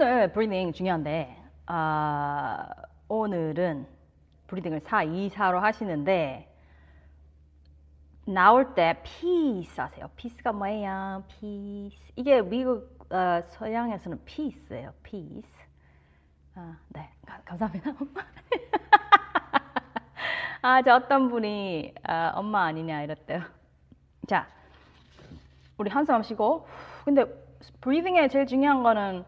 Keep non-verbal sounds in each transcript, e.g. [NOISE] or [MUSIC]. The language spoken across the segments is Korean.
오늘 브리딩 중요한데 아, 오늘은 브리딩을 4, 2, 4로 하시는데 나올 때 peace 하세요. peace가 뭐예요? peace. 이게 미국 어, 서양에서는 peace예요. peace. 아, 네. 가, 감사합니다. [LAUGHS] 아, 저 어떤 분이 아, 엄마 아니냐 이랬대요. 자, 우리 한숨 쉬고. 근데 브리딩에 제일 중요한 거는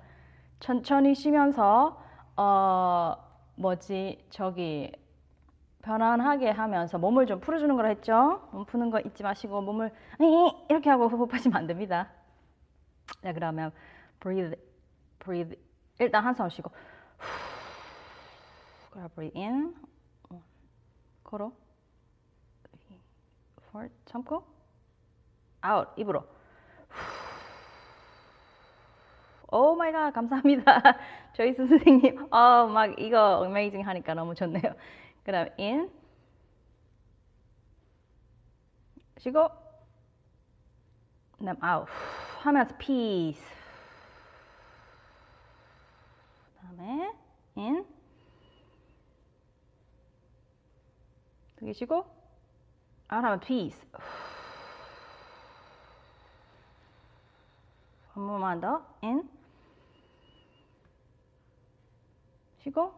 천천히 쉬면서 어 뭐지 저기 편안하게 하면서 몸을 좀 풀어주는 걸 했죠. 몸 푸는 거 잊지 마시고 몸을 이렇게 하고 호흡하시면 안 됩니다. 자 그러면 breathe, breathe. 일단 한숨 쉬고. 그래 breathe in. 걸어 참고. Out 입으로 oh my god 감사합니다. [LAUGHS] 저희 선생님. 어 막 이거 amazing 하니까 너무 좋네요. 그다음 in. 쉬고. 그다음 out. 하면서 peace. 그다음에 in. 두개 쉬고. out 하면 peace. 한 번만 더. in 쉬고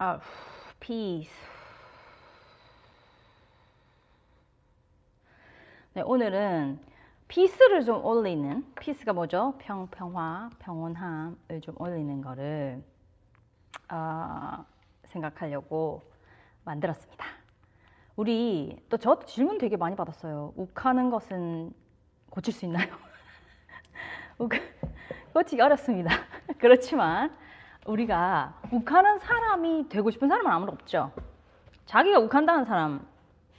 out peace 네, 오늘은 피스를 좀 올리는 피스가 뭐죠? 평, 평화, 평온함을 좀 올리는 거를 어, 생각하려고 만들었습니다. 우리 또 저 질문 되게 많이 받았어요. 욱하는 것은 고칠 수 있나요? [LAUGHS] 욱, 고치기 어렵습니다. [LAUGHS] 그렇지만 우리가 욱하는 사람이 되고 싶은 사람은 아무도 없죠. 자기가 욱한다는 사람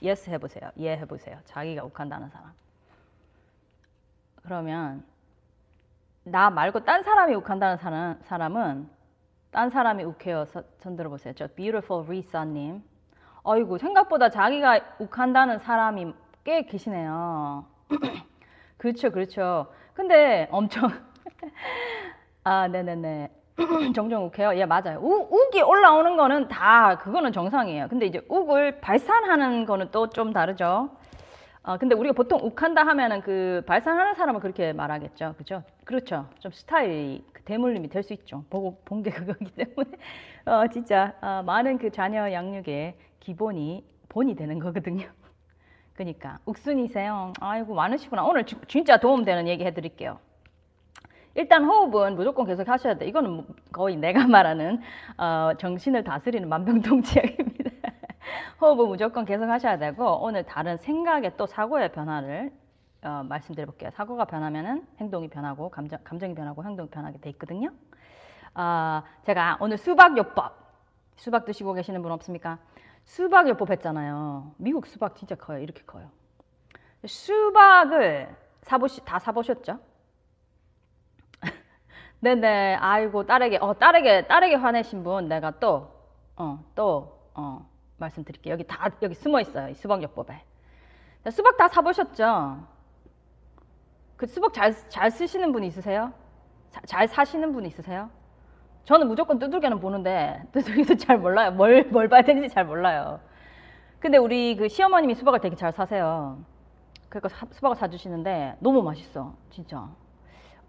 yes 해보세요. 예 해보세요. 자기가 욱한다는 사람. 그러면 나 말고 딴 사람이 욱한다는 사람, 사람은 딴 사람이 욱해요. 손 들어보세요. 저 beautiful 리사님. 어이구 생각보다 자기가 욱한다는 사람이 꽤 계시네요. [CLEARS THROAT] 그렇죠, 그렇죠. 근데 엄청 [LAUGHS] 아, 네네네. 종종 욱해요. 예, 맞아요. 우, 욱이 올라오는 거는 다 그거는 정상이에요. 근데 이제 욱을 발산하는 거는 또 좀 다르죠. 어, 근데 우리가 보통 욱한다 하면은 그 발산하는 사람은 그렇게 말하겠죠. 그죠? 그렇죠. 좀 스타일이 그 대물림이 될 수 있죠. 보고 본 게 [LAUGHS] 그거기 때문에. 어, 진짜, 어, 많은 그 자녀 양육의 기본이 본이 되는 거거든요. 그러니까, 욱순이세요. 아이고, 많으시구나. 오늘 주, 진짜 도움 되는 얘기 해드릴게요. 일단 호흡은 무조건 계속 하셔야 돼. 이거는 뭐 거의 내가 [LAUGHS] 말하는 어, 정신을 다스리는 만병통치약입니다. [LAUGHS] 호흡은 무조건 계속 하셔야 되고 오늘 다른 생각의 또 사고의 변화를 어, 말씀드려 볼게요. 사고가 변하면은 행동이 변하고 감정, 감정이 변하고 행동이 변하게 돼 있거든요. 어, 제가 오늘 수박요법 수박 드시고 계시는 분 없습니까? 수박요법 했잖아요. 미국 수박 진짜 커요. 이렇게 커요. 수박을 사보시 다 사보셨죠? 네네, 아이고, 딸에게, 어, 딸에게, 딸에게 화내신 분 내가 또, 어, 또, 어, 말씀드릴게요. 여기 다, 여기 숨어 있어요. 이 수박요법에. 수박 다 사보셨죠? 그 수박 잘, 잘 쓰시는 분 있으세요? 자, 잘 사시는 분 있으세요? 저는 무조건 두들겨는 보는데, 두들겨도 [LAUGHS] 잘 몰라요. 뭘, 뭘 봐야 되는지 잘 몰라요. 근데 우리 그 시어머님이 수박을 되게 잘 사세요. 그러니까 수박을 사주시는데, 너무 맛있어. 진짜.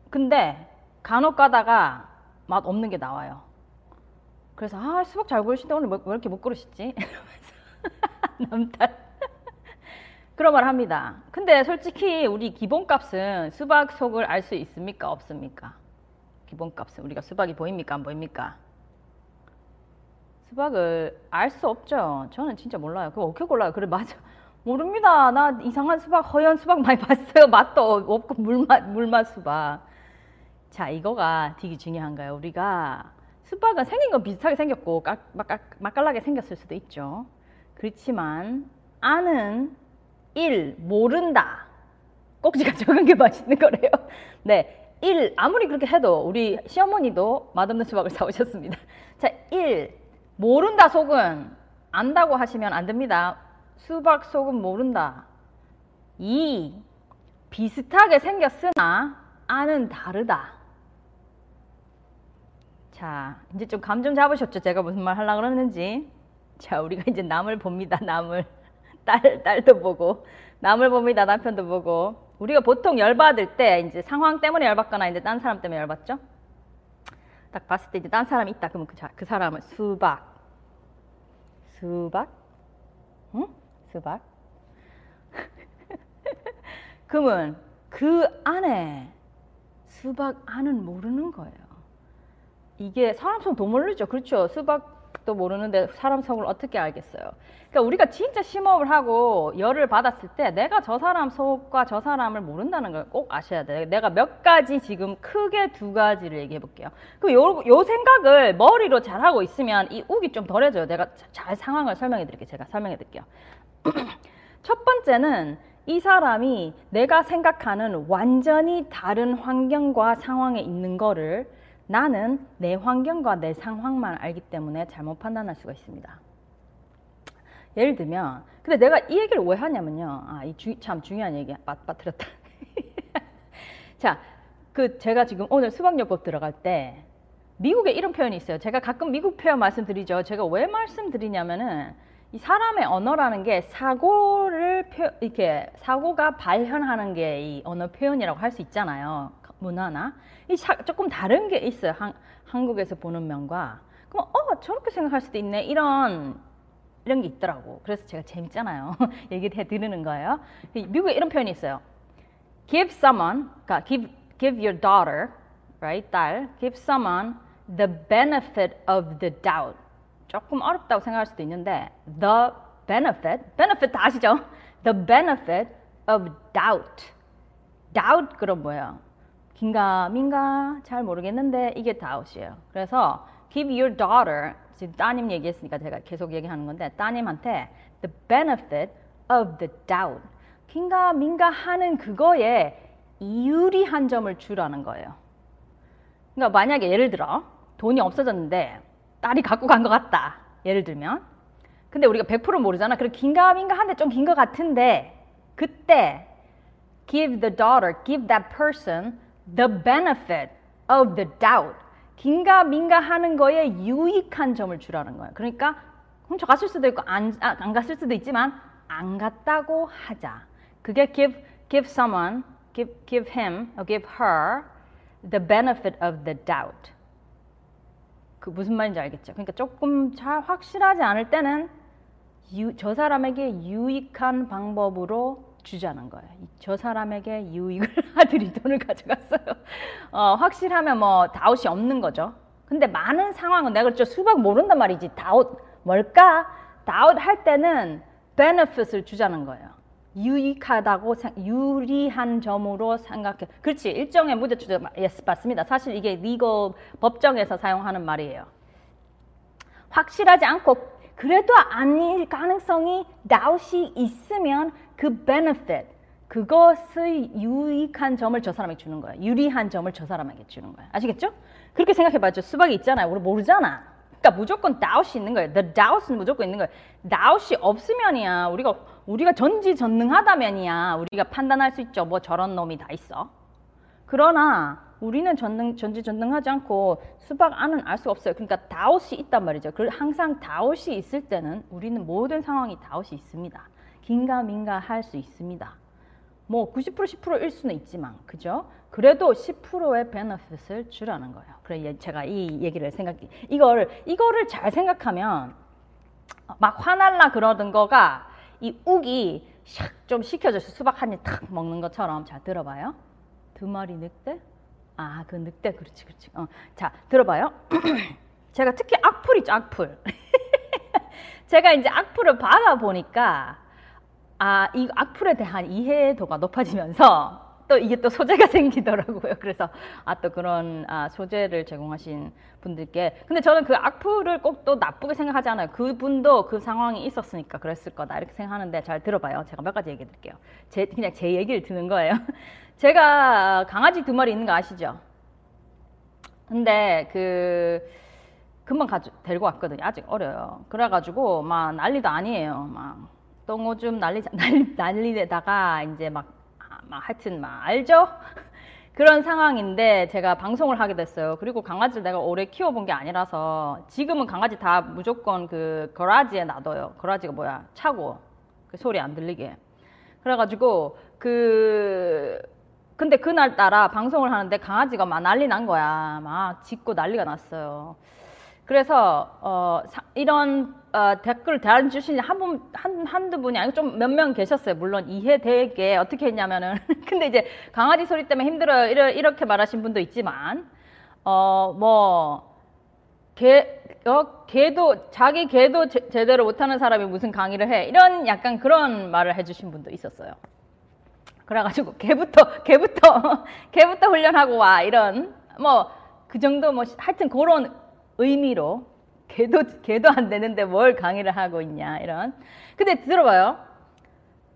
근데, 간혹 가다가 맛 없는 게 나와요. 그래서 아 수박 잘 고르시는데 오늘 뭐, 왜 이렇게 못 고르시지? [LAUGHS] [LAUGHS] 남탓. 그런 말 합니다. 근데 솔직히 우리 기본값은 수박 속을 알 수 있습니까? 없습니까? 기본값은 우리가 수박이 보입니까? 안 보입니까? 수박을 알 수 없죠. 저는 진짜 몰라요. 그거 어떻게 골라요? 그래 맞아. [LAUGHS] 모릅니다. 나 이상한 수박, 허연 수박 많이 봤어요. 맛도 없고 물맛, 물맛 수박. 자, 이거가 되게 중요한 거예요. 우리가 수박은 생긴 건 비슷하게 생겼고 까, 막, 맛깔나게 생겼을 수도 있죠. 그렇지만 아는 일 모른다. 꼭지가 [LAUGHS] 적은 게 맛있는 거래요. 네. 일 아무리 그렇게 해도 우리 시어머니도 맛없는 수박을 사오셨습니다. [LAUGHS] 자, 일 모른다 속은 안다고 하시면 안 됩니다. 수박 속은 모른다. 이 비슷하게 생겼으나 아는 다르다. 자, 이제 좀 감 좀 잡으셨죠? 제가 무슨 말 하려고 그러는지. 자, 우리가 이제 남을 봅니다. 남을. [LAUGHS] 딸, 딸도 보고. 남을 봅니다. 남편도 보고. 우리가 보통 열받을 때 이제 상황 때문에 열받거나 이제 딴 사람 때문에 열받죠? 딱 봤을 때 이제 딴 사람이 있다. 그러면 그, 자, 그 사람은 수박. 수박? 응? 수박? [LAUGHS] 그러면 그 안에 수박 안은 모르는 거예요. 이게 사람 속더 모르죠. 그렇죠. 수박도 모르는데 사람 속을 어떻게 알겠어요. 그러니까 우리가 진짜 심호흡을 하고 열을 받았을 때 내가 저 사람 속과 저 사람을 모른다는 걸 꼭 아셔야 돼요. 내가 몇 가지 지금 크게 두 가지를 얘기해 볼게요. 그 요, 요 생각을 머리로 잘 하고 있으면 이 욱이 좀 덜해져요. 내가 잘 상황을 설명해 드릴게요. 제가 설명해 드릴게요. [CLEARS THROAT] 첫 번째는 이 사람이 내가 생각하는 완전히 다른 환경과 상황에 있는 거를 나는 내 환경과 내 상황만 알기 때문에 잘못 판단할 수가 있습니다. 예를 들면, 근데 내가 이 얘기를 왜 하냐면요. 아, 이참 중요한 얘기야. 맞, 빠뜨렸다. [LAUGHS] 자, 그 제가 지금 오늘 수학요법 들어갈 때 미국에 이런 표현이 있어요. 제가 가끔 미국 표현 말씀드리죠. 제가 왜 말씀드리냐면은 이 사람의 언어라는 게 사고를 표, 이렇게 사고가 발현하는 게 이 언어 표현이라고 할 수 있잖아요. 문화나 이 사, 조금 다른 게 있어요. 한, 한국에서 보는 면과 그럼 어 저렇게 생각할 수도 있네 이런 이런 게 있더라고. 그래서 제가 재밌잖아요. [LAUGHS] 얘기를 해 드리는 거예요. 미국에 이런 표현이 있어요. Give someone, 그러니까 give give your daughter, right 딸, give someone the benefit of the doubt. 조금 어렵다고 생각할 수도 있는데 the benefit, benefit 다 아시죠? The benefit of doubt. doubt 그럼 뭐예요? 긴가 민가 잘 모르겠는데 이게 doubt이에요. 그래서 give your daughter 지금 따님 얘기했으니까 제가 계속 얘기하는 건데 따님한테 the benefit of the doubt. 긴가 민가 하는 그거에 유리한 점을 주라는 거예요. 그러니까 만약에 예를 들어 돈이 없어졌는데 딸이 갖고 간 것 같다. 예를 들면. 근데 우리가 100% 모르잖아. 그래 긴가 민가 한데 좀 긴 것 같은데 그때 give the daughter, give that person the benefit of the doubt. 긴가 민가 하는 거에 유익한 점을 주라는 거예요. 그러니까 훔쳐 갔을 수도 있고 안, 아, 안 갔을 수도 있지만 안 갔다고 하자. 그게 give give someone, give give him or give her the benefit of the doubt. 그 무슨 말인지 알겠죠? 그러니까 조금 잘 확실하지 않을 때는 유, 저 사람에게 유익한 방법으로 주자는 거예요. 저 사람에게 유익을 [LAUGHS] 아들이 돈을 가져갔어요. 어, 확실하면 뭐 다웃이 없는 거죠. 근데 많은 상황은 내가 그렇죠. 수박 모른단 말이지. 다웃 뭘까? 다웃 할 때는 benefit을 주자는 거예요. 유익하다고 유리한 점으로 생각해. 그렇지. 일정의 무죄 추적 yes, 맞습니다. 사실 이게 리거 법정에서 사용하는 말이에요. 확실하지 않고 그래도 아닐 가능성이 다웃이 있으면 그 benefit 그것의 유익한 점을 저 사람에게 주는 거예요. 유리한 점을 저 사람에게 주는 거예요. 아시겠죠? 그렇게 생각해 봐죠. 수박이 있잖아요. 우리 모르잖아. 그러니까 무조건 doubt이 있는 거예요. The doubt은 무조건 있는 거예요. doubt이 없으면이야. 우리가 우리가 전지전능하다면이야. 우리가 판단할 수 있죠. 뭐 저런 놈이 다 있어. 그러나 우리는 전능, 전지전능하지 않고 수박 안은 알 수 없어요. 그러니까 다웃이 있단 말이죠. 그 항상 다웃이 있을 때는 우리는 모든 상황이 다웃이 있습니다. 긴가민가 할 수 있습니다. 뭐 90% 10%일 수는 있지만 그죠? 그래도 10%의 베너핏을 주라는 거예요. 그래 제가 이 얘기를 생각 이걸 이거를 잘 생각하면 막 화날라 그러던 거가 이 욱이 샥좀 식혀져서 수박 한 입 탁 먹는 것처럼 잘 들어봐요. 두 마리 늑대? 아, 그 늑대 그렇지 그렇지. 어. 자, 들어봐요. [CLEARS THROAT] 제가 특히 악플 있죠, [LAUGHS] 악플. 제가 이제 악플을 받아 보니까 아, 이 악플에 대한 이해도가 높아지면서 또 이게 또 소재가 [LAUGHS] 생기더라고요. 그래서 아 또 그런 아, 소재를 제공하신 분들께 근데 저는 그 악플을 꼭 또 나쁘게 생각하지 않아요. 그분도 그 상황이 있었으니까 그랬을 거다 이렇게 생각하는데 잘 들어봐요. 제가 몇 가지 얘기해 드릴게요. 제, 그냥 제 얘기를 듣는 거예요. [LAUGHS] 제가 강아지 두 마리 있는 거 아시죠? 근데 그 금방 가져, 데리고 왔거든요. 아직 어려요. 그래가지고 막 난리도 아니에요. 막 똥오줌 난리 [LAUGHS] 난리 난리에다가 이제 막, 아, 막 하여튼 막 알죠? [LAUGHS] 그런 상황인데 제가 방송을 하게 됐어요. 그리고 강아지를 내가 오래 키워본 게 아니라서 지금은 강아지 다 무조건 그 거라지에 놔둬요. 거라지가 뭐야? 차고 그 소리 안 들리게. 그래가지고 그 근데 그날 따라 방송을 하는데 강아지가 막 난리 난 거야. 막 짖고 난리가 났어요. 그래서 어 사- 이런 어, 댓글 달아주신 한 분 한, 한두 분이 아니고 좀 몇 명 계셨어요. 물론 이해되게 어떻게 했냐면은 [LAUGHS] 근데 이제 강아지 소리 때문에 힘들어요. 이러, 이렇게 말하신 분도 있지만 어 뭐 개, 어, 개도, 자기 개도 제, 제대로 못하는 사람이 무슨 강의를 해. 이런 약간 그런 말을 해주신 분도 있었어요. 그래가지고, [LAUGHS] 개부터, 개부터, [LAUGHS] 개부터 훈련하고 와. 이런, 뭐, 그 정도 뭐, 하여튼 그런 의미로, 개도, 개도 안 되는데 뭘 강의를 하고 있냐. 이런. 근데 들어봐요.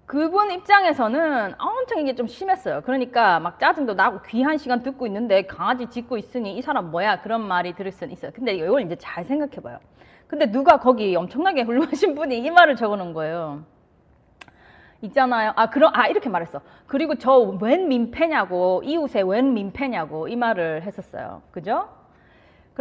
그분 입장에서는 엄청 이게 좀 심했어요. 그러니까 막 짜증도 나고 귀한 시간 듣고 있는데 강아지 짖고 있으니 이 사람 뭐야 그런 말이 들을 수는 있어요. 근데 이걸 이제 잘 생각해봐요. 근데 누가 거기 엄청나게 훌륭하신 분이 이 말을 적어놓은 거예요. 있잖아요. 아 그럼 아 이렇게 말했어. 그리고 저 웬 민폐냐고 이웃에 웬 민폐냐고 이 말을 했었어요. 그죠?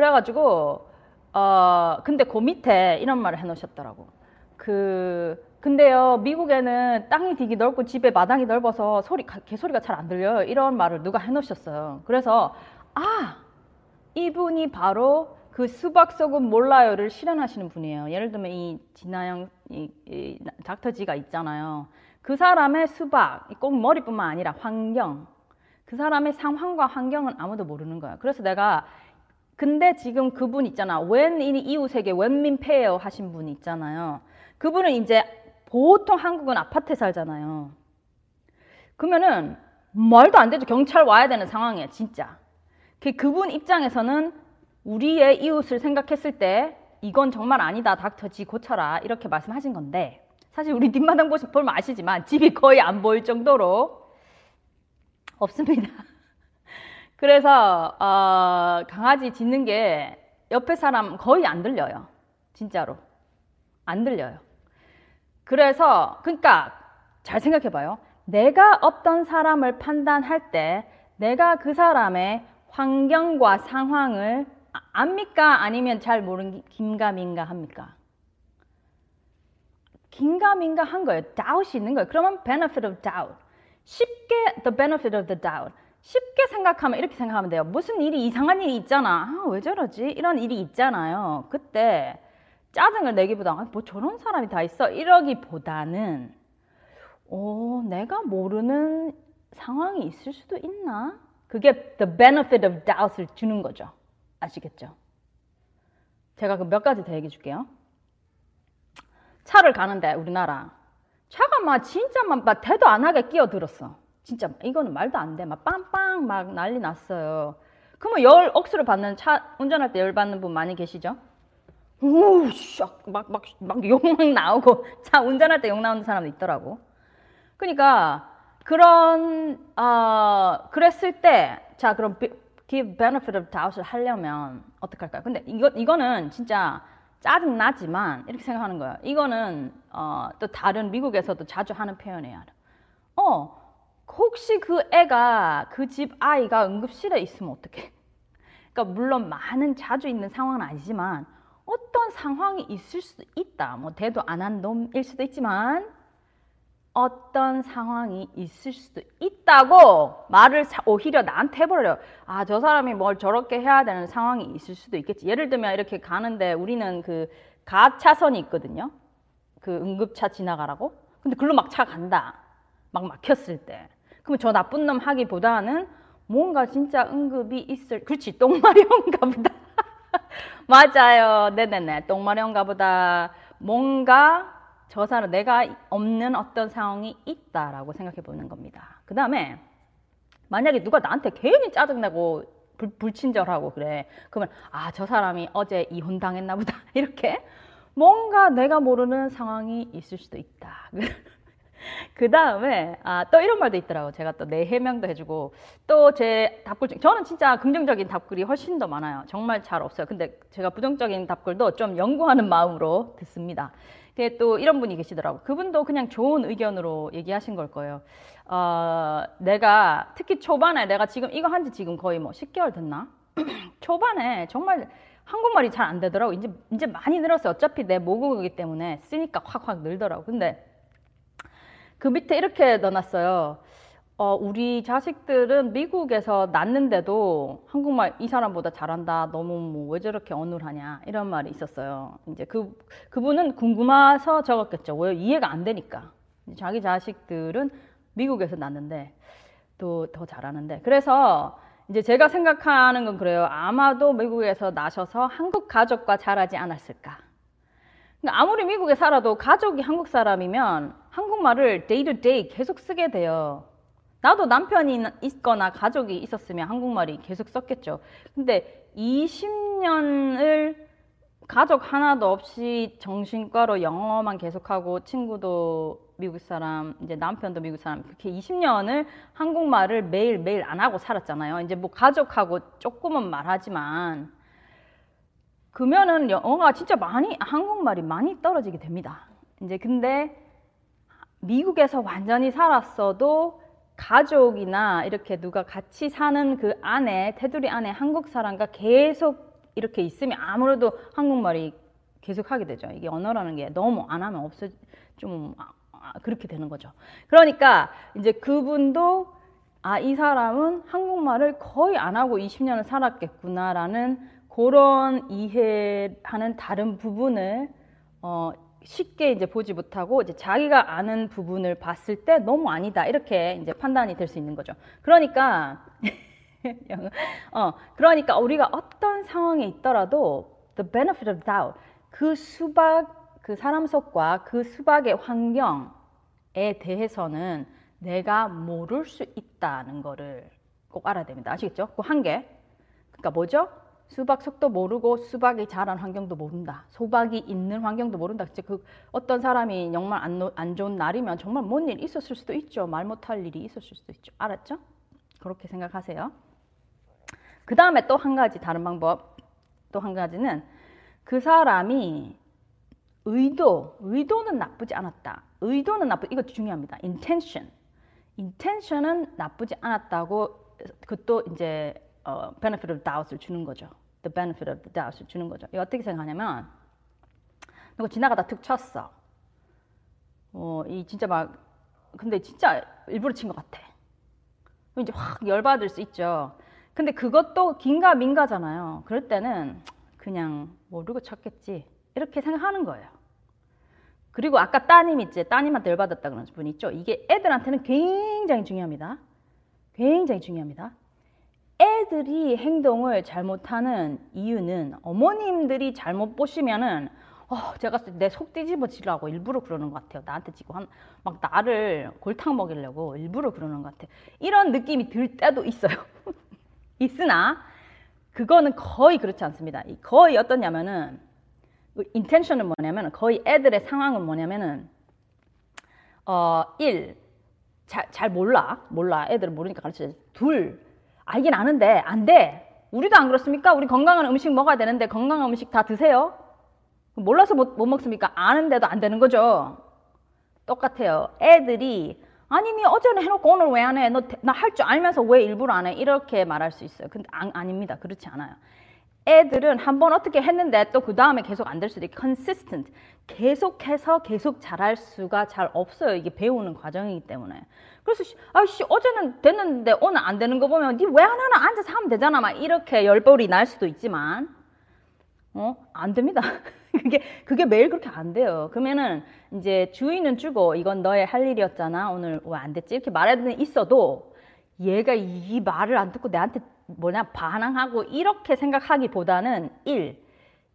그래가지고 어 근데 그 밑에 이런 말을 해놓으셨더라고. 그 근데요 미국에는 땅이 되게 넓고 집에 마당이 넓어서 소리 가- 개소리가 잘 안 들려요. 이런 말을 누가 해놓으셨어요. 그래서 아 이분이 바로 그 수박 속은 몰라요를 실현하시는 분이에요. 예를 들면 이 진아영 이, 이 닥터 지가 있잖아요. 그 사람의 수박 꼭 머리뿐만 아니라 환경 그 사람의 상황과 환경은 아무도 모르는 거야. 그래서 내가 근데 지금 그분 있잖아. 웬 이- 이웃에게 웬민폐예요 하신 분 있잖아요. 그분은 이제 보통 한국은 아파트에 살잖아요. 그러면은 말도 안 되죠. 경찰 와야 되는 상황이에요, 진짜. 그 그분 입장에서는 우리의 이웃을 생각했을 때 이건 정말 아니다. 닥터지 고쳐라. 이렇게 말씀하신 건데 사실 우리 뒷마당 보시- 보면 아시지만 집이 거의 안 보일 정도로 없습니다. 그래서 어, 강아지 짖는 게 옆에 사람 거의 안 들려요. 진짜로. 안 들려요. 그래서 그러니까 잘 생각해 봐요. 내가 어떤 사람을 판단할 때 내가 그 사람의 환경과 상황을 아- 압니까? 아니면 잘 모르는 김가민가 합니까? 긴가민가 한 거예요. doubt이 있는 거예요. 그러면 benefit of doubt. 쉽게 the benefit of the doubt. 쉽게 생각하면 이렇게 생각하면 돼요. 무슨 일이 이상한 일이 있잖아. 아, 왜 저러지? 이런 일이 있잖아요. 그때 짜증을 내기보다 아, 뭐 저런 사람이 다 있어 이러기보다는 어, 내가 모르는 상황이 있을 수도 있나? 그게 the benefit of doubt을 주는 거죠. 아시겠죠? 제가 그 몇 가지 더 얘기해 줄게요. 차를 가는데 우리나라 차가 막 진짜 막, 막 대도 안 하게 끼어들었어. 진짜 이거는 말도 안 돼. 막 빵빵 막 난리 났어요. 그러면 열 억수를 받는 차 운전할 때 열 받는 분 많이 계시죠? 오막막막 욕막 나오고 [LAUGHS] 차 운전할 때 욕 나오는 사람도 있더라고. 그러니까 그런 어 그랬을 때 자 그럼 비- give benefit of doubt을 하려면 어떻게 할까요? 근데 이거 이거는 진짜 짜증 나지만 이렇게 생각하는 거예요. 이거는 어, 또 다른 미국에서도 자주 하는 표현이에요. 어 혹시 그 애가 그 집 아이가 응급실에 있으면 어떡해? 그러니까 물론 많은 자주 있는 상황은 아니지만 어떤 상황이 있을 수도 있다. 뭐 대도 안 한 놈일 수도 있지만 어떤 상황이 있을 수도 있다고 말을 사- 오히려 나한테 해버려요. 아, 저 사람이 뭘 저렇게 해야 되는 상황이 있을 수도 있겠지. 예를 들면 이렇게 가는데 우리는 그 가차선이 있거든요. 그 응급차 지나가라고. 근데 글로 막 차 간다. 막 막혔을 때. 그럼 저 나쁜 놈 하기보다는 뭔가 진짜 응급이 있을, 그렇지. 똥마려운가 보다. [LAUGHS] 맞아요. 네네네. 똥마려운가 보다. 뭔가 저 사람 내가 없는 어떤 상황이 있다라고 생각해 보는 겁니다. 그 다음에 만약에 누가 나한테 괜히 짜증내고 불, 불친절하고 그래. 그러면 아, 저 사람이 어제 이혼당했나 보다. [LAUGHS] 이렇게 뭔가 내가 모르는 상황이 있을 수도 있다. [LAUGHS] [LAUGHS] 그 다음에 아, 또 이런 말도 있더라고. 제가 또 내 해명도 해주고 또 제 답글 중 저는 진짜 긍정적인 답글이 훨씬 더 많아요. 정말 잘 없어요. 근데 제가 부정적인 답글도 좀 연구하는 마음으로 듣습니다. 근데 또 이런 분이 계시더라고. 그분도 그냥 좋은 의견으로 얘기하신 걸 거예요. 어, 내가 특히 초반에 내가 지금 이거 한 지 지금 거의 뭐 10개월 됐나? [CLEARS THROAT] 초반에 정말 한국말이 잘 안 되더라고. 이제 이제 많이 늘었어요. 어차피 내 모국어이기 때문에 쓰니까 확확 늘더라고. 근데 그 밑에 이렇게 넣어놨어요. 어, 우리 자식들은 미국에서 낳는데도 한국말 이 사람보다 잘한다. 너무 뭐 왜 저렇게 어눌하냐. 이런 말이 있었어요. 이제 그, 그분은 궁금해서 적었겠죠. 왜 이해가 안 되니까. 자기 자식들은 미국에서 낳는데 또 더 잘하는데. 그래서 이제 제가 생각하는 건 그래요. 아마도 미국에서 나셔서 한국 가족과 자라지 않았을까. 그러니까 아무리 미국에 살아도 가족이 한국 사람이면 한국말을 day to day 계속 쓰게 돼요. 나도 남편이 있거나 가족이 있었으면 한국말이 계속 썼겠죠. 근데 20년을 가족 하나도 없이 정신과로 영어만 계속하고 친구도 미국 사람, 이제 남편도 미국 사람, 그렇게 20년을 한국말을 매일매일 안 하고 살았잖아요. 이제 뭐 가족하고 조금은 말하지만 그러면은 영어가 진짜 많이 한국말이 많이 떨어지게 됩니다. 이제 근데 미국에서 완전히 살았어도 가족이나 이렇게 누가 같이 사는 그 안에 테두리 안에 한국 사람과 계속 이렇게 있으면 아무래도 한국말이 계속 하게 되죠. 이게 언어라는 게 너무 안 하면 없어 좀 아, 아, 그렇게 되는 거죠. 그러니까 이제 그분도 아, 이 사람은 한국말을 거의 안 하고 20년을 살았겠구나라는 그런 이해하는 다른 부분을 어, 쉽게 이제 보지 못하고 이제 자기가 아는 부분을 봤을 때 너무 아니다 이렇게 이제 판단이 될 수 있는 거죠. 그러니까 [LAUGHS] 어 그러니까 우리가 어떤 상황에 있더라도 the benefit of doubt 그 수박 그 사람 속과 그 수박의 환경에 대해서는 내가 모를 수 있다는 거를 꼭 알아야 됩니다. 아시겠죠? 그 한계. 그러니까 뭐죠? 수박 속도 모르고 수박이 자란 환경도 모른다. 수박이 있는 환경도 모른다. 그 어떤 사람이 정말 안, 안 좋은 날이면 정말 뭔 일 있었을 수도 있죠. 말 못할 일이 있었을 수도 있죠. 알았죠? 그렇게 생각하세요. 그 다음에 또 한 가지 다른 방법, 또 한 가지는 그 사람이 의도, 의도는 나쁘지 않았다. 의도는 나쁘, 이거 중요합니다. intention. intention은 나쁘지 않았다고 그것도 이제 어, benefit of doubt을 주는 거죠. The benefit of the doubt을 주는 거죠. 이거 어떻게 생각하냐면 누가 지나가다 툭 쳤어. 어, 이 진짜 막 근데 진짜 일부러 친 것 같아. 이제 확 열받을 수 있죠. 근데 그것도 긴가 민가잖아요. 그럴 때는 그냥 모르고 쳤겠지. 이렇게 생각하는 거예요. 그리고 아까 따님 있지? 따님한테 열받았다 그런 분 있죠? 이게 애들한테는 굉장히 중요합니다. 굉장히 중요합니다. 애들이 행동을 잘못하는 이유는 어머님들이 잘못 보시면은 어, 제가 내속 뒤집어지려고 일부러 그러는 것 같아요. 나한테 지금 한, 막 나를 골탕 먹이려고 일부러 그러는 것 같아요. 이런 느낌이 들 때도 있어요. [LAUGHS] 있으나 그거는 거의 그렇지 않습니다. 거의 어떠냐면은 인텐션은 뭐냐면 거의 애들의 상황은 뭐냐면은 어, 일, 잘, 잘 몰라. 몰라. 애들은 모르니까 가르쳐. 둘, 알긴 아는데 안 돼. 우리도 안 그렇습니까? 우리 건강한 음식 먹어야 되는데 건강한 음식 다 드세요. 몰라서 못, 못 먹습니까? 아는데도 안 되는 거죠. 똑같아요. 애들이 아니 니 어제는 해놓고 오늘 왜 안 해? 너 나 할 줄 알면서 왜 일부러 안 해? 이렇게 말할 수 있어요. 근데 아, 아닙니다. 그렇지 않아요. 애들은 한 번 어떻게 했는데 또 그 다음에 계속 안 될 수도 있고 consistent 계속해서 계속 잘할 수가 잘 없어요. 이게 배우는 과정이기 때문에. 그래서 아씨 어제는 됐는데 오늘 안 되는 거 보면 니 왜 안 하나 앉아서 하면 되잖아. 막 이렇게 열벌이 날 수도 있지만 어? 안 됩니다. [LAUGHS] 그게 그게 매일 그렇게 안 돼요. 그러면은 이제 주인은 주고 이건 너의 할 일이었잖아. 오늘 왜 안 됐지? 이렇게 말해는 있어도 얘가 이 말을 안 듣고 내한테 뭐냐 반항하고 이렇게 생각하기보다는 일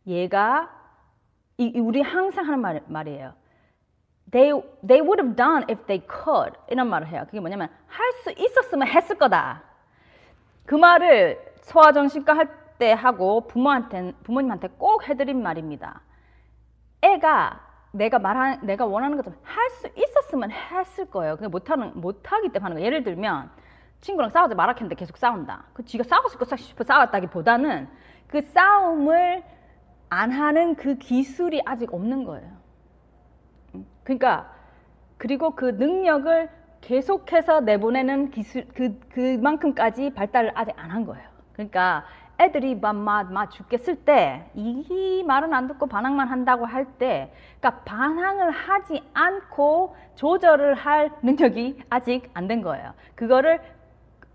얘가 이, 우리 항상 하는 말, 말이에요. They, they would have done if they could 이런 말을 해요. 그게 뭐냐면 할 수 있었으면 했을 거다. 그 말을 소아정신과 할 때 하고 부모한테 부모님한테 꼭 해드린 말입니다. 애가 내가 말한 내가 원하는 것좀 할수 있었으면 했을 거예요. 그냥 못하는 못하기 때문에 하는 거예요. 예를 들면 친구랑 싸우지 말았는데 계속 싸운다. 그 지가 싸우고 싶어 싸웠다기 보다는 그 싸움을 안 하는 그 기술이 아직 없는 거예요. 음, 그러니까 그리고 그 능력을 계속해서 내보내는 기술 그 그만큼까지 발달을 아직 안 한 거예요. 그러니까 애들이 막막 죽겠을 때 이 말은 안 듣고 반항만 한다고 할 때 그러니까 반항을 하지 않고 조절을 할 능력이 아직 안 된 거예요. 그거를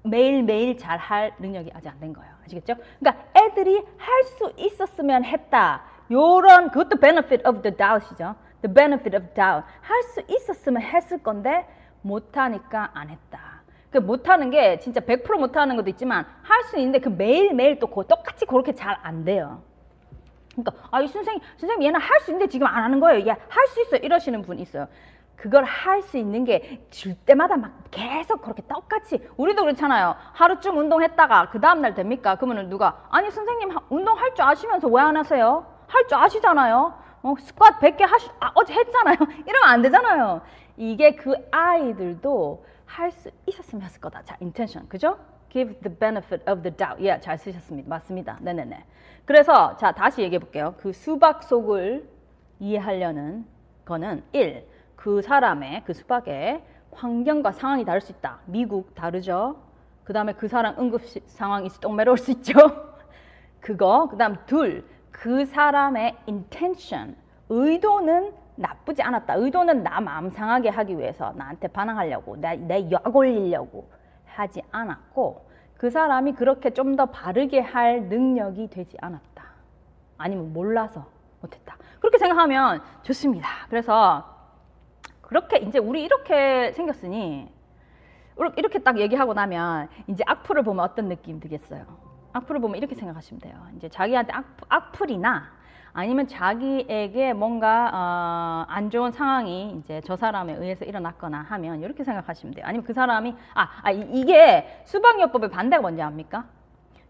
매일매일 잘 할 능력이 아직 안 된 거예요. 아시겠죠? 그러니까 애들이 할 수 있었으면 했다. 요런 그것도 benefit of the doubt이죠. The benefit of doubt. 할 수 있었으면 했을 건데 못하니까 안 했다. 그 못하는 게 진짜 100% 못하는 것도 있지만 할 수 있는데 그 매일매일 또 똑같이 그렇게 잘 안 돼요. 그러니까 아이 선생님 선생님 얘는 할 수 있는데 지금 안 하는 거예요. 얘 할 수 있어 이러시는 분 있어요. 그걸 할 수 있는 게 줄 때마다 막 계속 그렇게 똑같이 우리도 그렇잖아요. 하루쯤 운동했다가 그 다음날 됩니까? 그러면 누가 아니 선생님 운동할 줄 아시면서 왜 안 하세요? 할 줄 아시잖아요. 어, 스쿼트 100개 하시 아, 어제 했잖아요. [LAUGHS] 이러면 안 되잖아요. 이게 그 아이들도 할 수 있었으면 했을 거다. 자, intention. 그죠? give the benefit of the doubt. 예, yeah, 잘 쓰셨습니다. 맞습니다. 네네네. 그래서 자, 다시 얘기해 볼게요. 그 수박 속을 이해하려는 거는 1. 그 사람의 그 수박의 환경과 상황이 다를 수 있다. 미국 다르죠. 그 다음에 그 사람 응급 상황이 똥매러울 수 있죠. [LAUGHS] 그거. 그 다음 둘. 그 사람의 intention. 의도는 나쁘지 않았다. 의도는 나 마음 상하게 하기 위해서 나한테 반항하려고 내약 올리려고 하지 않았고 그 사람이 그렇게 좀 더 바르게 할 능력이 되지 않았다. 아니면 몰라서 못했다. 그렇게 생각하면 좋습니다. 그래서 그렇게 이제 우리 이렇게 생겼으니 이렇게 딱 얘기하고 나면 이제 악플을 보면 어떤 느낌 들겠어요? 악플을 보면 이렇게 생각하시면 돼요. 이제 자기한테 악, 악플이나 아니면 자기에게 뭔가 어, 안 좋은 상황이 이제 저 사람에 의해서 일어났거나 하면 이렇게 생각하시면 돼요. 아니면 그 사람이 아, 아 이게 수박요법의 반대가 뭔지 압니까?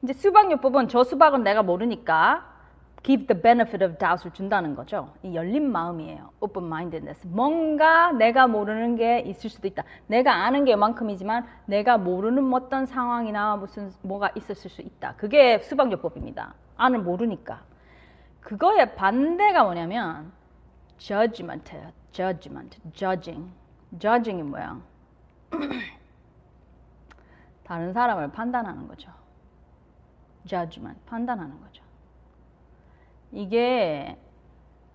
이제 수박요법은 저 수박은 내가 모르니까 give the benefit of doubt을 준다는 거죠. 이 열린 마음이에요. open mindedness. 뭔가 내가 모르는 게 있을 수도 있다. 내가 아는 게 이만큼이지만 내가 모르는 어떤 상황이나 무슨 뭐가 있었을 수 있다. 그게 수박요법입니다. 아는 모르니까. 그거의 반대가 뭐냐면 judgment예요. judgment, judging. judging이 뭐야? [CLEARS THROAT] 다른 사람을 판단하는 거죠. judgment, 판단하는 거죠. 이게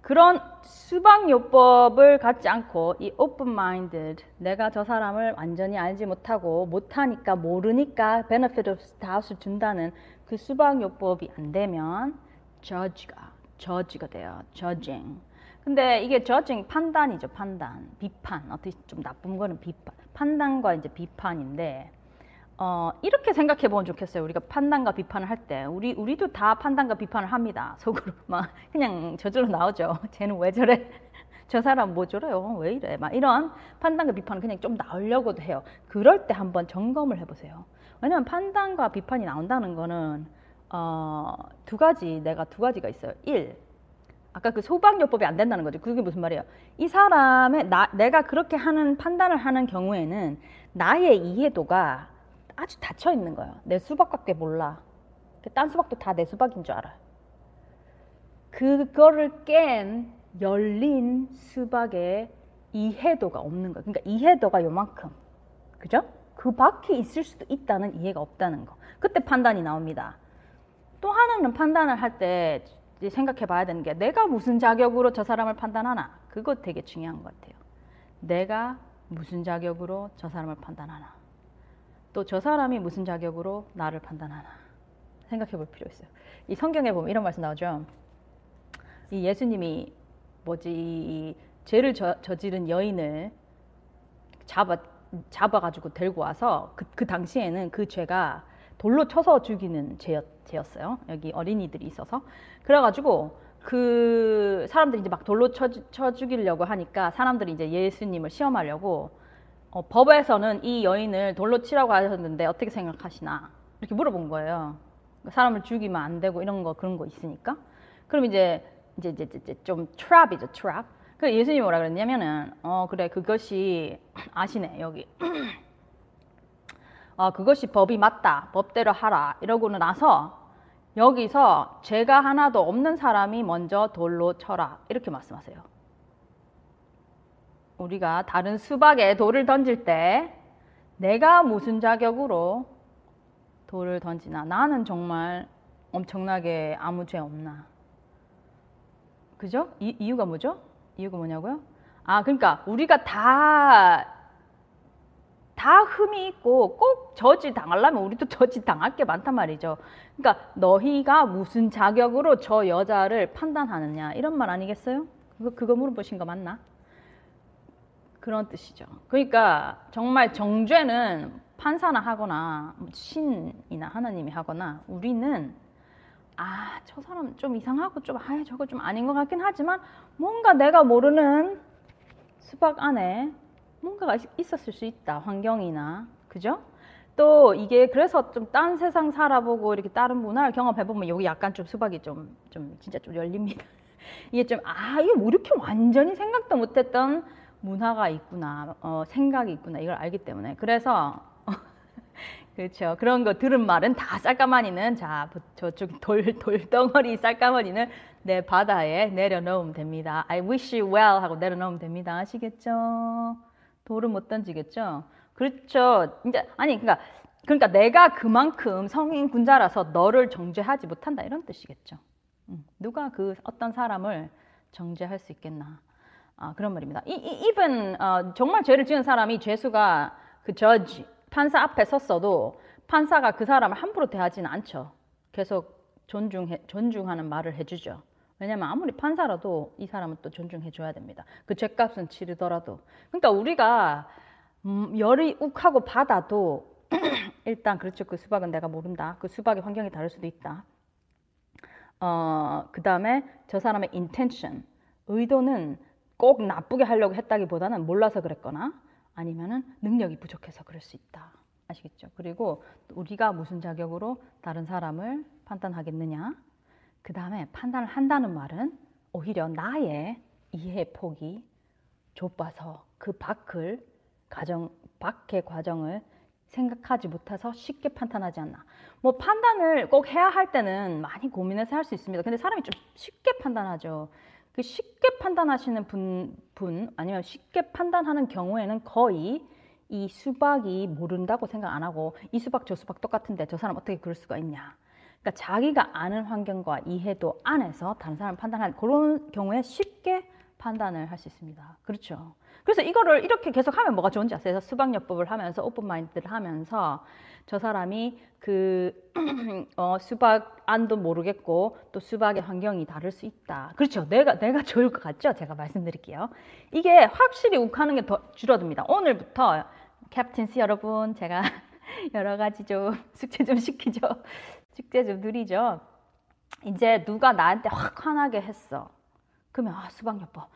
그런 수박요법을 갖지 않고 이 open-minded 내가 저 사람을 완전히 알지 못하고 못하니까 모르니까 benefit of doubt을 준다는 그 수박요법이 안 되면 judge가 judge가 돼요. judging. 근데 이게 judging 판단이죠. 판단, 비판. 어떻게 좀 나쁜 거는 비판. 판단과 이제 비판인데 어, 이렇게 생각해 보면 좋겠어요. 우리가 판단과 비판을 할 때. 우리, 우리도 다 판단과 비판을 합니다. [LAUGHS] 속으로. 막, 그냥 저절로 나오죠. [LAUGHS] 쟤는 왜 저래? [LAUGHS] 저 사람 뭐 저래요? 왜 이래? 막 이런 판단과 비판은 그냥 좀 나오려고도 해요. 그럴 때 한번 점검을 해보세요. 왜냐면 판단과 비판이 나온다는 거는, 어, 두 가지, 내가 두 가지가 있어요. 일, 아까 그 소방요법이 안 된다는 거죠. 그게 무슨 말이에요? 이 사람의, 나, 내가 그렇게 하는 판단을 하는 경우에는 나의 이해도가 아주 닫혀 있는 거예요. 내 수박밖에 몰라. 딴 수박도 다 내 수박인 줄 알아요. 그거를 깬 열린 수박의 이해도가 없는 거예요. 그러니까 이해도가 요만큼. 그죠? 그 밖에 있을 수도 있다는 이해가 없다는 거. 그때 판단이 나옵니다. 또 하나는 판단을 할 때 생각해 봐야 되는 게 내가 무슨 자격으로 저 사람을 판단하나? 그거 되게 중요한 것 같아요. 내가 무슨 자격으로 저 사람을 판단하나? 또 저 사람이 무슨 자격으로 나를 판단하나 생각해 볼 필요 있어요. 이 성경에 보면 이런 말씀 나오죠. 이 예수님이 뭐지 이 죄를 저, 저지른 여인을 잡아 잡아가지고 데리고 와서 그, 그 당시에는 그 죄가 돌로 쳐서 죽이는 죄였, 죄였어요. 여기 어린이들이 있어서 그래가지고 그 사람들이 이제 막 돌로 쳐, 쳐 죽이려고 하니까 사람들이 이제 예수님을 시험하려고 어, 법에서는 이 여인을 돌로 치라고 하셨는데 어떻게 생각하시나 이렇게 물어본 거예요. 사람을 죽이면 안 되고 이런 거 그런 거 있으니까. 그럼 이제 이제 이제, 이제 좀 트랩이죠 트랩. 그 예수님이 뭐라 그랬냐면은 어 그래 그것이 [CLEARS THROAT] 아시네 여기 [CLEARS THROAT] 어 그것이 법이 맞다 법대로 하라 이러고는 나서 여기서 죄가 하나도 없는 사람이 먼저 돌로 쳐라 이렇게 말씀하세요. 우리가 다른 수박에 돌을 던질 때 내가 무슨 자격으로 돌을 던지나 나는 정말 엄청나게 아무 죄 없나 그죠? 이, 이유가 뭐죠? 이유가 뭐냐고요? 아 그러니까 우리가 다 다 흠이 있고 꼭 저지 당하려면 우리도 저지 당할 게 많단 말이죠. 그러니까 너희가 무슨 자격으로 저 여자를 판단하느냐 이런 말 아니겠어요? 그거 그거 물어보신 거 맞나? 그런 뜻이죠. 그러니까 정말 정죄는 판사나 하거나 뭐 신이나 하나님이 하거나 우리는 아, 저 사람 좀 이상하고 좀, 아, 저거 좀 아닌 것 같긴 하지만 뭔가 내가 모르는 수박 안에 뭔가가 있었을 수 있다. 환경이나. 그죠? 또 이게 그래서 좀 딴 세상 살아보고 이렇게 다른 문화를 경험해 보면 여기 약간 좀 수박이 좀, 좀 진짜 좀 열립니다. [LAUGHS] 이게 좀, 아, 이게 뭐 이렇게 완전히 생각도 못 했던 문화가 있구나, 어, 생각이 있구나, 이걸 알기 때문에. 그래서 [LAUGHS] 그렇죠. 그런 거 들은 말은 다 쌀가마니는 자 저쪽 돌 돌덩어리 쌀가마니는 내 바다에 내려놓으면 됩니다. I wish you well 하고 내려놓으면 됩니다. 아시겠죠? 돌을 못 던지겠죠? 그렇죠. 이제 아니 그러니까 그러니까 내가 그만큼 성인 군자라서 너를 정죄하지 못한다 이런 뜻이겠죠. 음, 누가 그 어떤 사람을 정죄할 수 있겠나? 아, 그런 말입니다. 이, 이 even 어, 정말 죄를 지은 사람이 죄수가 그 judge 판사 앞에 섰어도 판사가 그 사람을 함부로 대하지는 않죠. 계속 존중해, 존중하는 말을 해주죠. 왜냐면 아무리 판사라도 이 사람은 또 존중해 줘야 됩니다. 그 죄값은 치르더라도. 그러니까 우리가 음, 열이 욱하고 받아도 [CLEARS THROAT] 일단 그렇죠. 그 수박은 내가 모른다. 그 수박의 환경이 다를 수도 있다. 어, 그 다음에 저 사람의 intention, 의도는 꼭 나쁘게 하려고 했다기보다는 몰라서 그랬거나 아니면은 능력이 부족해서 그럴 수 있다. 아시겠죠? 그리고 우리가 무슨 자격으로 다른 사람을 판단하겠느냐? 그 다음에 판단을 한다는 말은 오히려 나의 이해 폭이 좁아서 그 밖을 과정, 밖의 과정을 생각하지 못해서 쉽게 판단하지 않나. 뭐 판단을 꼭 해야 할 때는 많이 고민해서 할 수 있습니다. 근데 사람이 좀 쉽게 판단하죠. 그 쉽게 판단하시는 분, 분 아니면 쉽게 판단하는 경우에는 거의 이 수박이 모른다고 생각 안 하고 이 수박 저 수박 똑같은데 저 사람 어떻게 그럴 수가 있냐. 그러니까 자기가 아는 환경과 이해도 안에서 다른 사람을 판단할 그런 경우에 쉽게 판단을 할 수 있습니다. 그렇죠. 그래서 이거를 이렇게 계속 하면 뭐가 좋은지 아세요? 수박요법을 하면서 오픈 마인드를 하면서 저 사람이 그 [CLEARS THROAT] 어, 수박 안도 모르겠고 또 수박의 환경이 다를 수 있다. 그렇죠. 내가 내가 좋을 것 같죠? 제가 말씀드릴게요. 이게 확실히 욱하는 게 더 줄어듭니다. 오늘부터 캡틴 씨 여러분 제가 [LAUGHS] 여러 가지 좀 숙제 좀 시키죠. 숙제 좀 드리죠. 이제 누가 나한테 확 화나게 했어. 그러면 아 수박요법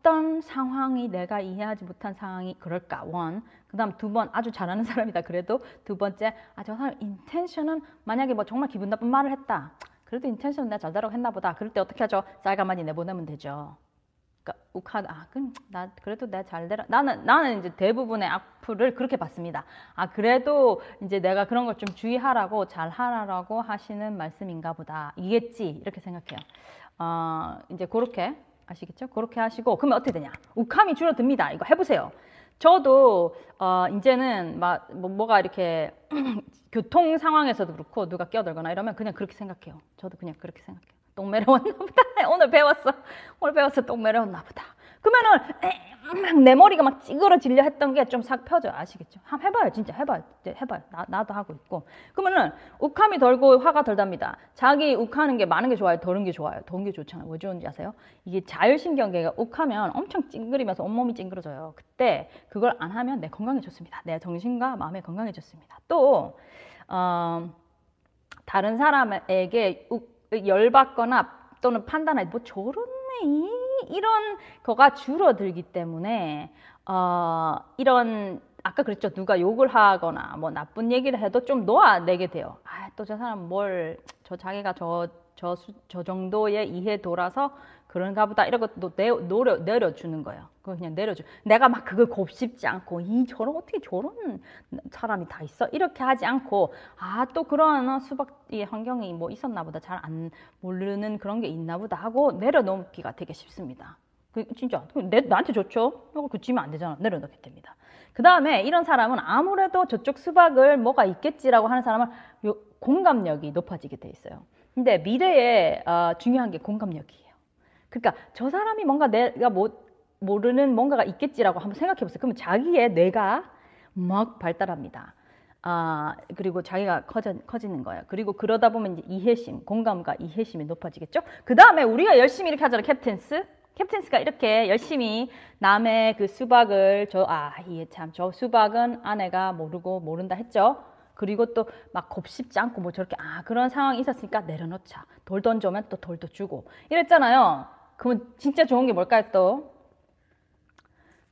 어떤 상황이 내가 이해하지 못한 상황이 그럴까? 원. 그 다음 두 번, 아주 잘하는 [LAUGHS] 사람이다. 그래도 두 번째, 아, 저 사람 인텐션은 만약에 뭐 정말 기분 나쁜 말을 했다. 그래도 인텐션은 내가 잘다라고 했나 보다. 그럴 때 어떻게 하죠? 쌀가마니 내보내면 되죠. 그러니까 욱하 아, 그럼 나 그래도 내가 잘 되라. 나는 나는 이제 대부분의 악플을 그렇게 받습니다. 아, 그래도 이제 내가 그런 걸 좀 주의하라고 잘 하라고 하시는 말씀인가 보다. 이겠지. 이렇게 생각해요. 어, 이제 그렇게 아시겠죠? 그렇게 하시고 그러면 어떻게 되냐? 욱함이 줄어듭니다. 이거 해보세요. 저도 어 이제는 막 뭐, 가 이렇게 [CLEARS THROAT] 교통 상황에서도 그렇고 누가 끼어들거나 이러면 그냥 그렇게 생각해요. 저도 그냥 그렇게 생각해요. 똥 매려웠나 보다. [LAUGHS] 오늘 배웠어. 오늘 배웠어. 똥 매려웠나 보다. 그러면은 내 머리가 막 찌그러질려 했던 게 좀 싹 펴져. 아시겠죠? 한번 해봐요 진짜. 해봐요. 해봐요. 나, 나도 하고 있고. 그러면은 욱함이 덜고 화가 덜 답니다. 자기 욱하는 게 많은 게 좋아요 덜은 게 좋아요? 더운 게 좋잖아요. 왜 좋은지 아세요? 이게 자율신경계가 욱하면 엄청 찡그리면서 온몸이 찡그러져요. 그때 그걸 안 하면 내 건강에 좋습니다. 내 정신과 마음의 건강에 좋습니다. 또 어, 다른 사람에게 욱, 열받거나 또는 판단할 뭐 저런 애 이런 거가 줄어들기 때문에 어, 이런 아까 그랬죠 누가 욕을 하거나 뭐 나쁜 얘기를 해도 좀 놓아내게 돼요. 아 또 저 사람 뭘 저 자기가 저 저, 수, 저 정도의 이해 돌아서 그런가 보다 이러고 또 내, 노려, 내려주는 거예요. 그거 그냥 내려줘. 내가 막 그걸 곱씹지 않고 이 저런 어떻게 저런 사람이 다 있어 이렇게 하지 않고 아 또 그런 수박의 환경이 뭐 있었나 보다 잘 안 모르는 그런 게 있나 보다 하고 내려놓기가 되게 쉽습니다. 그 진짜 내, 나한테 좋죠? 이거 그치면 안 되잖아. 내려놓게 됩니다. 그 다음에 이런 사람은 아무래도 저쪽 수박을 뭐가 있겠지라고 하는 사람은 요 공감력이 높아지게 돼 있어요. 근데 미래에 어, 중요한 게 공감력이에요. 그러니까 저 사람이 뭔가 내가 못 모르는 뭔가가 있겠지라고 한번 생각해 보세요. 그러면 자기의 뇌가 막 발달합니다. 아, 그리고 자기가 커져, 커지는 거예요. 그리고 그러다 보면 이제 이해심, 공감과 이해심이 높아지겠죠? 그 다음에 우리가 열심히 이렇게 하잖아요. 캡틴스. 캡틴스가 이렇게 열심히 남의 그 수박을 저, 아, 이게 참, 저 수박은 아내가 모르고 모른다 했죠? 그리고 또 막 곱씹지 않고 뭐 저렇게, 아, 그런 상황이 있었으니까 내려놓자. 돌 던져오면 또 돌도 주고. 이랬잖아요. 그러면 진짜 좋은 게 뭘까요, 또?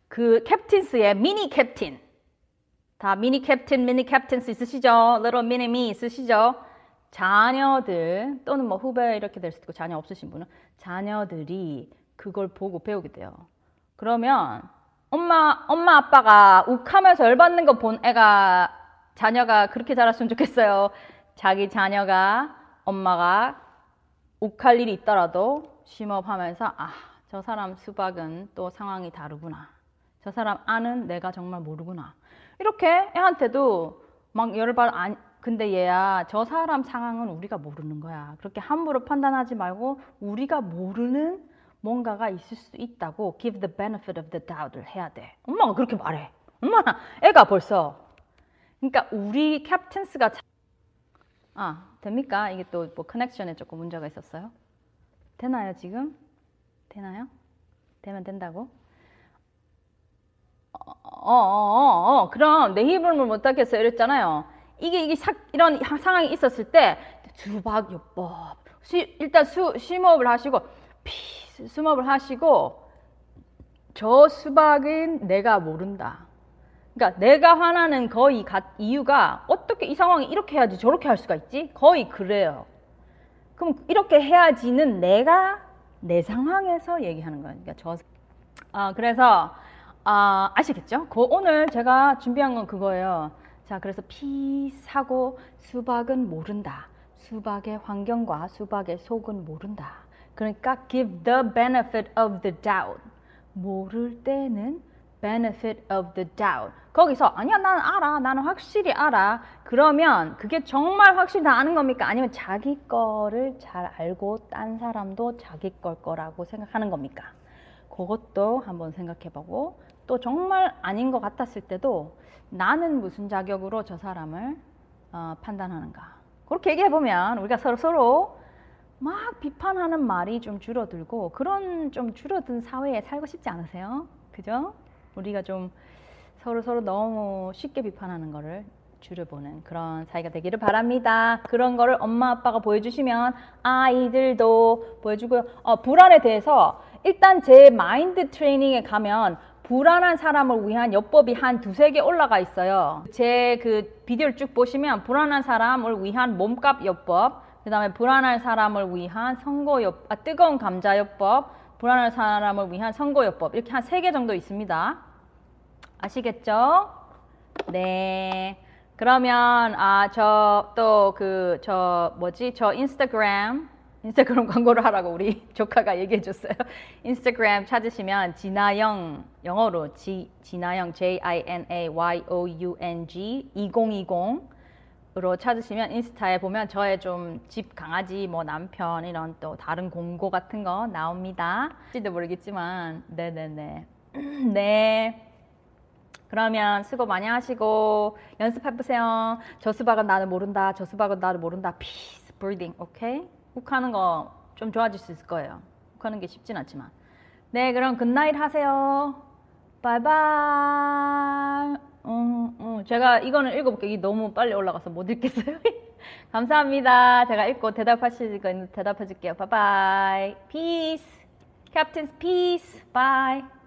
그 캡틴스의 미니 캡틴. 다 미니 캡틴, 미니 캡틴스 있으시죠? little mini me 있으시죠? 자녀들 또는 뭐 후배 이렇게 될 수도 있고 자녀 없으신 분은 자녀들이 그걸 보고 배우게 돼요. 그러면 엄마 엄마 아빠가 욱하면서 열받는 거 본 애가 자녀가 그렇게 자랐으면 좋겠어요. 자기 자녀가 엄마가 욱할 일이 있더라도 심업하면서 아 저 사람 수박은 또 상황이 다르구나. 저 사람 아는 내가 정말 모르구나. 이렇게 애한테도 막 열받 안 근데 얘야 저 사람 상황은 우리가 모르는 거야. 그렇게 함부로 판단하지 말고 우리가 모르는 뭔가가 있을 수 있다고 give the benefit of the doubt을 해야 돼. 엄마가 그렇게 말해. 엄마나 애가 벌써 그러니까 우리 캡틴스가 아 됩니까? 이게 또 뭐 커넥션에 조금 문제가 있었어요. 되나요 지금? 되나요? 되면 된다고? 어, 어, 어, 어. 그럼 내 힘을 못하겠어 이랬잖아요. 이게 이게 사, 이런 상황이 있었을 때 수박요법 일단 수, 심호흡을 하시고 피 수업을 하시고 저 수박은 내가 모른다. 그러니까 내가 화나는 거의 이유가 어떻게 이 상황이 이렇게 해야지 저렇게 할 수가 있지? 거의 그래요. 그럼 이렇게 해야지는 내가 내 상황에서 얘기하는 거예요. 그러니까 저 아, 그래서 아, 아시겠죠? 그 오늘 제가 준비한 건 그거예요. 자, 그래서 피 사고 수박은 모른다. 수박의 환경과 수박의 속은 모른다. 그러니까 give the benefit of the doubt. 모를 때는 benefit of the doubt. 거기서 아니야 나는 알아. 나는 확실히 알아. 그러면 그게 정말 확실히 다 아는 겁니까? 아니면 자기 거를 잘 알고 딴 사람도 자기 걸 거라고 생각하는 겁니까? 그것도 한번 생각해 보고 또 정말 아닌 것 같았을 때도 나는 무슨 자격으로 저 사람을 어, 판단하는가. 그렇게 얘기해 보면 우리가 서로 서로 막 비판하는 말이 좀 줄어들고 그런 좀 줄어든 사회에 살고 싶지 않으세요? 그죠? 우리가 좀 서로 서로 너무 쉽게 비판하는 거를 줄여보는 그런 사이가 되기를 바랍니다. 그런 거를 엄마 아빠가 보여주시면 아이들도 보여주고요. 어, 불안에 대해서 일단 제 마인드 트레이닝에 가면 불안한 사람을 위한 요법이 한 두세 개 올라가 있어요. 제 그 비디오를 쭉 보시면 불안한 사람을 위한 몸값 요법, 그 다음에 불안한 사람을 위한 선거 요법, 아, 뜨거운 감자 요법, 불안한 사람을 위한 선거 요법 이렇게 한 세 개 정도 있습니다. 아시겠죠? 네. 그러면 아 저 또 그 저 뭐지 저 인스타그램 인스타그램 [LAUGHS] 광고를 하라고 우리 [LAUGHS] 조카가 얘기해 줬어요. 인스타그램 찾으시면 진아영 영어로 지, 진아영 J I N A Y O U N G 2020 으로 찾으시면 인스타에 보면 저의 좀 집 강아지 뭐 남편 이런 또 다른 공고 같은 거 나옵니다. 혹시도 모르겠지만 네네네 [CLEARS THROAT] 네 그러면 수고 많이 하시고 연습해보세요. 저 수박은 나를 모른다. 저 수박은 나를 모른다. Peace, breathing, 오케이? 욱하는 거 좀 좋아질 수 있을 거예요. 욱하는 게 쉽진 않지만. 네, 그럼 good night 하세요. 바이바이. 음, 음. 제가 이거는 읽어볼게요. 너무 빨리 올라가서 못 읽겠어요. [LAUGHS] 감사합니다. 제가 읽고 대답하실 거 있는 대답해 줄게요. 바이바이. Peace. Captain's peace. Bye.